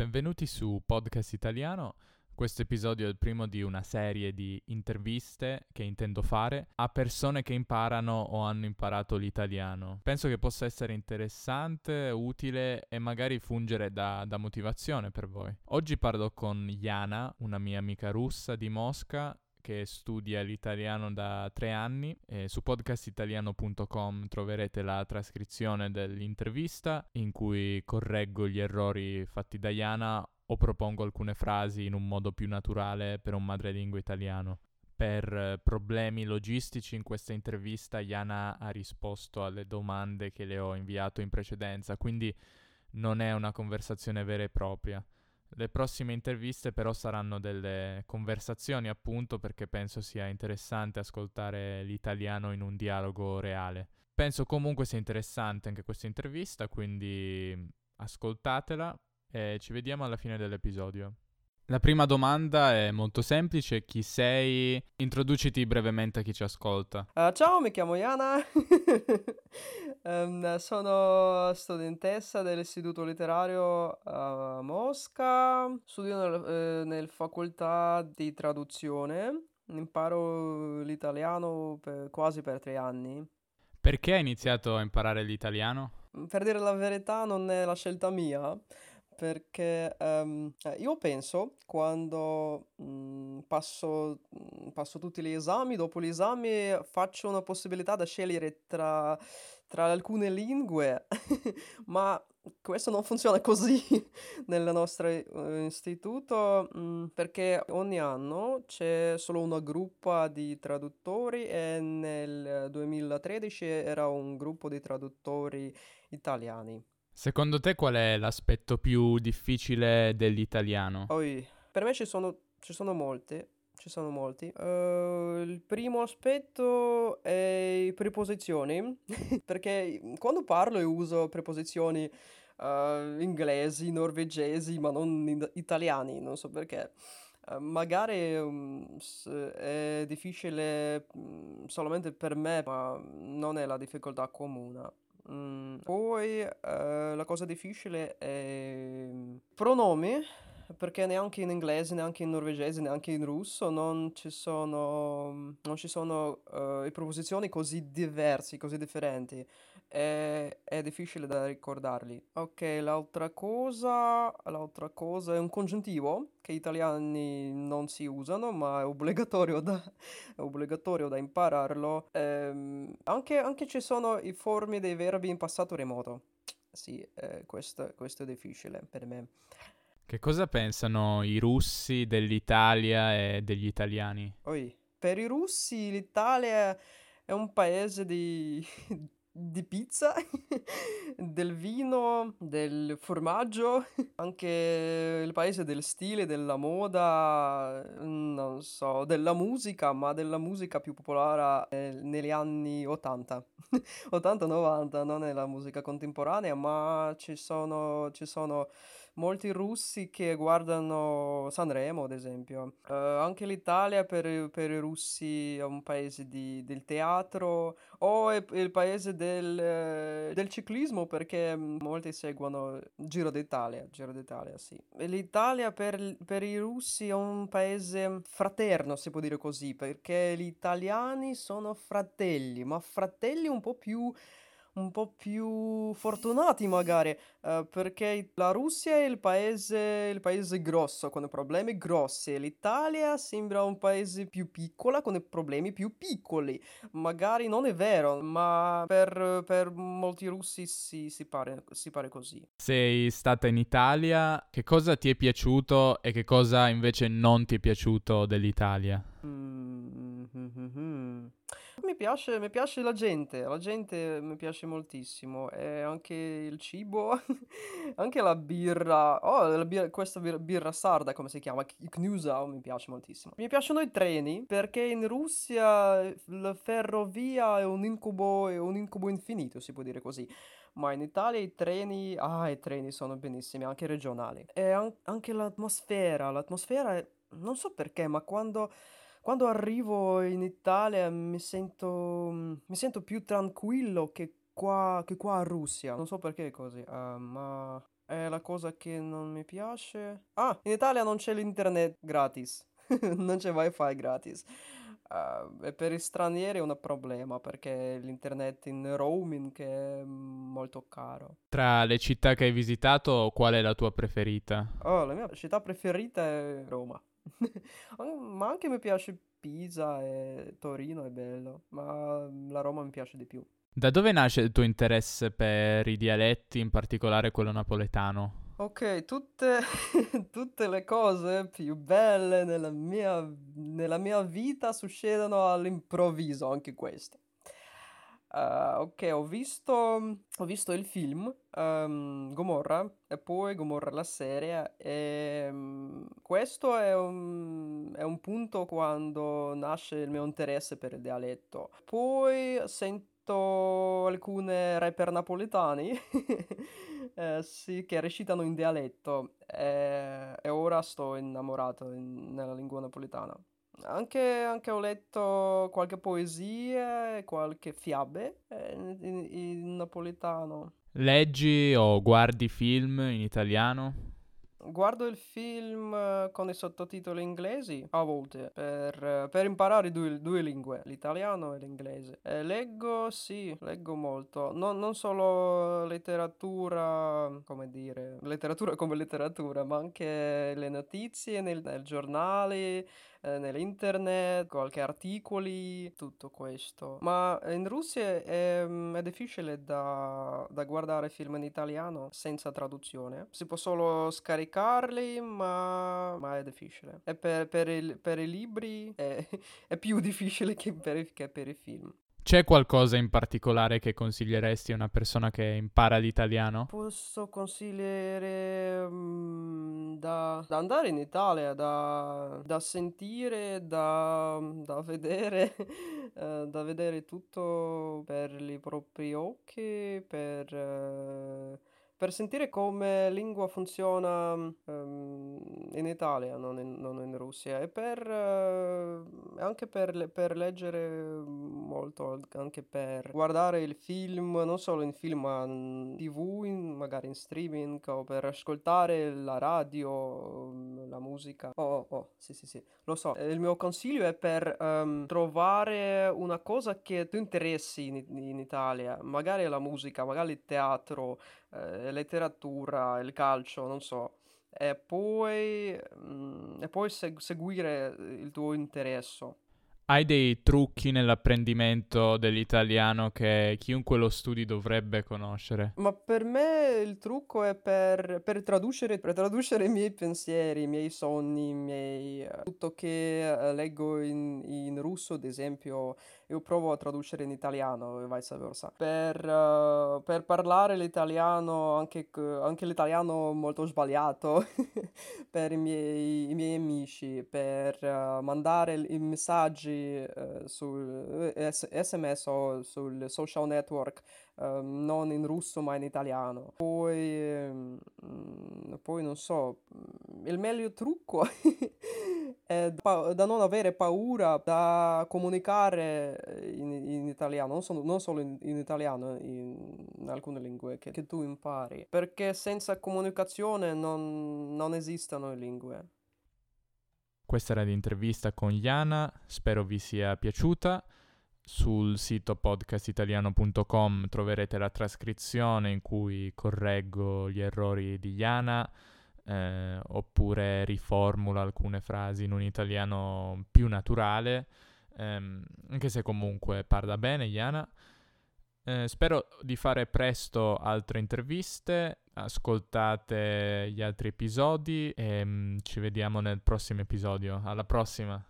benvenuti su Podcast Italiano. Questo episodio è il primo di una serie di interviste che intendo fare a persone che imparano o hanno imparato l'italiano. Penso che possa essere interessante, utile e magari fungere da, da motivazione per voi. Oggi parlo con Jana, una mia amica russa di Mosca che studia l'italiano da tre anni. E su podcastitaliano.com troverete la trascrizione dell'intervista in cui correggo gli errori fatti da Iana o propongo alcune frasi in un modo più naturale per un madrelingua italiano. Per problemi logistici in questa intervista Iana ha risposto alle domande che le ho inviato in precedenza, quindi non è una conversazione vera e propria. Le prossime interviste però saranno delle conversazioni appunto perché penso sia interessante ascoltare l'italiano in un dialogo reale. Penso comunque sia interessante anche questa intervista, quindi ascoltatela e ci vediamo alla fine dell'episodio. La prima domanda è molto semplice, chi sei? Introduciti brevemente a chi ci ascolta. Uh, ciao, mi chiamo Iana, um, sono studentessa dell'Istituto Letterario a Mosca, studio nel, eh, nel facoltà di traduzione, imparo l'italiano per, quasi per tre anni. Perché hai iniziato a imparare l'italiano? Per dire la verità non è la scelta mia perché um, io penso quando um, passo, passo, tutti gli esami, dopo gli esami faccio una possibilità da scegliere tra, tra alcune lingue, ma questo non funziona così nel nostro uh, istituto um, perché ogni anno c'è solo una gruppa di traduttori e nel 2013 era un gruppo di traduttori italiani. Secondo te qual è l'aspetto più difficile dell'italiano? Poi, per me ci sono, ci sono molte. Ci sono molti. Uh, il primo aspetto è preposizioni, perché quando parlo e uso preposizioni uh, inglesi, norvegesi, ma non italiani, non so perché. Uh, magari um, è difficile um, solamente per me, ma non è la difficoltà comune. Mm, poi eh, la cosa difficile è pronomi, perché neanche in inglese, neanche in norvegese, neanche in russo non ci sono, non ci sono uh, proposizioni così diverse, così differenti. È, è, difficile da ricordarli. Ok, l'altra cosa, l'altra cosa è un congiuntivo che gli italiani non si usano, ma è obbligatorio da, è obbligatorio da impararlo. Ehm, anche, anche ci sono i formi dei verbi in passato remoto. Sì, eh, questo, questo è difficile per me. Che cosa pensano i russi dell'Italia e degli italiani? Oi, per i russi l'Italia è un paese di, di pizza, del vino, del formaggio, anche il paese del stile, della moda, non so, della musica, ma della musica più popolare eh, negli anni 80. 80-90 non è la musica contemporanea, ma ci sono, ci sono molti russi che guardano Sanremo, ad esempio. Uh, anche l'Italia per, per, i russi è un paese di, del teatro o è il paese del, del, ciclismo perché molti seguono Giro d'Italia, Giro d'Italia, sì. L'Italia per, per i russi è un paese fraterno, si può dire così, perché gli italiani sono fratelli, ma fratelli un po' più un po' più fortunati magari, eh, perché la Russia è il paese, il paese grosso con i problemi grossi, l'Italia sembra un paese più piccolo con i problemi più piccoli. Magari non è vero, ma per, per molti russi si, si, pare, si pare così. Sei stata in Italia, che cosa ti è piaciuto e che cosa invece non ti è piaciuto dell'Italia? Mm-hmm. Piace, mi piace la gente, la gente mi piace moltissimo e anche il cibo, anche la birra, oh, la birra- questa birra, birra sarda come si chiama, Knusa, mi piace moltissimo. Mi piacciono i treni perché in Russia la ferrovia è un incubo, è un incubo infinito, si può dire così. Ma in Italia i treni, ah, i treni sono benissimi, anche regionali. E an- anche l'atmosfera, l'atmosfera è, non so perché, ma quando quando arrivo in Italia mi sento, mi sento più tranquillo che qua, che qua a Russia. Non so perché è così, uh, ma è la cosa che non mi piace. Ah, in Italia non c'è l'internet gratis, non c'è wifi gratis. Uh, e per gli stranieri è un problema perché l'internet in roaming è molto caro. Tra le città che hai visitato, qual è la tua preferita? Oh, la mia città preferita è Roma. ma anche mi piace Pisa e Torino è bello, ma la Roma mi piace di più. Da dove nasce il tuo interesse per i dialetti, in particolare quello napoletano? Ok, tutte, tutte le cose più belle nella mia, nella mia vita succedono all'improvviso, anche queste. Uh, ok, ho visto, ho visto il film um, Gomorra e poi Gomorra la serie e um, questo è un, è un punto quando nasce il mio interesse per il dialetto. Poi sento alcune rapper napoletani eh, sì, che recitano in dialetto e, e ora sto innamorato in, nella lingua napoletana. Anche, anche, ho letto qualche poesia e qualche fiabe eh, in, in napoletano. Leggi o guardi film in italiano? Guardo il film eh, con i sottotitoli inglesi a volte per, per imparare due, due, lingue, l'italiano e l'inglese. E leggo, sì, leggo molto. No, non solo letteratura, come dire, letteratura come letteratura, ma anche le notizie nel, nel giornale, eh, nell'internet, qualche articoli, tutto questo. Ma in Russia è, mm, è difficile da, da, guardare film in italiano senza traduzione. Si può solo scaricarli, ma, ma è difficile. E per, per, il, per i libri è, è più difficile che per, che per i film. C'è qualcosa in particolare che consiglieresti a una persona che impara l'italiano? Posso consigliare um, da, da, andare in Italia, da, da sentire, da, da vedere, uh, da vedere tutto per i propri occhi, per... Uh, per sentire come lingua funziona um, in Italia, non in, non in, Russia, e per, uh, anche per, per, leggere molto, anche per guardare il film, non solo in film, ma in tv, in, magari in streaming, o per ascoltare la radio, la musica. Oh, oh, sì, sì, sì, lo so. Il mio consiglio è per um, trovare una cosa che ti interessi in, in Italia, magari la musica, magari il teatro, eh, letteratura, il calcio, non so, e poi, mm, e poi seg- seguire il tuo interesse. Hai dei trucchi nell'apprendimento dell'italiano che chiunque lo studi dovrebbe conoscere? Ma per me il trucco è per, per, traducere, per traducere, i miei pensieri, i miei sogni, i miei, uh, tutto che uh, leggo in, in, russo, ad esempio, io provo a tradurre in italiano e viceversa. Per, uh, per parlare l'italiano, anche, anche, l'italiano molto sbagliato, per i miei, i miei, amici, per mandare i messaggi eh, su sms eh, o sul social network eh, non in russo ma in italiano poi, mm, poi non so il meglio trucco è da, da, non avere paura da comunicare in, in italiano non, so, non, solo in, in italiano in, in, alcune lingue che, che, tu impari perché senza comunicazione non, non esistono lingue questa era l'intervista con Iana, spero vi sia piaciuta. Sul sito podcastitaliano.com troverete la trascrizione in cui correggo gli errori di Iana eh, oppure riformulo alcune frasi in un italiano più naturale, ehm, anche se comunque parla bene Iana. Eh, spero di fare presto altre interviste, ascoltate gli altri episodi e mh, mm, ci vediamo nel prossimo episodio. Alla prossima!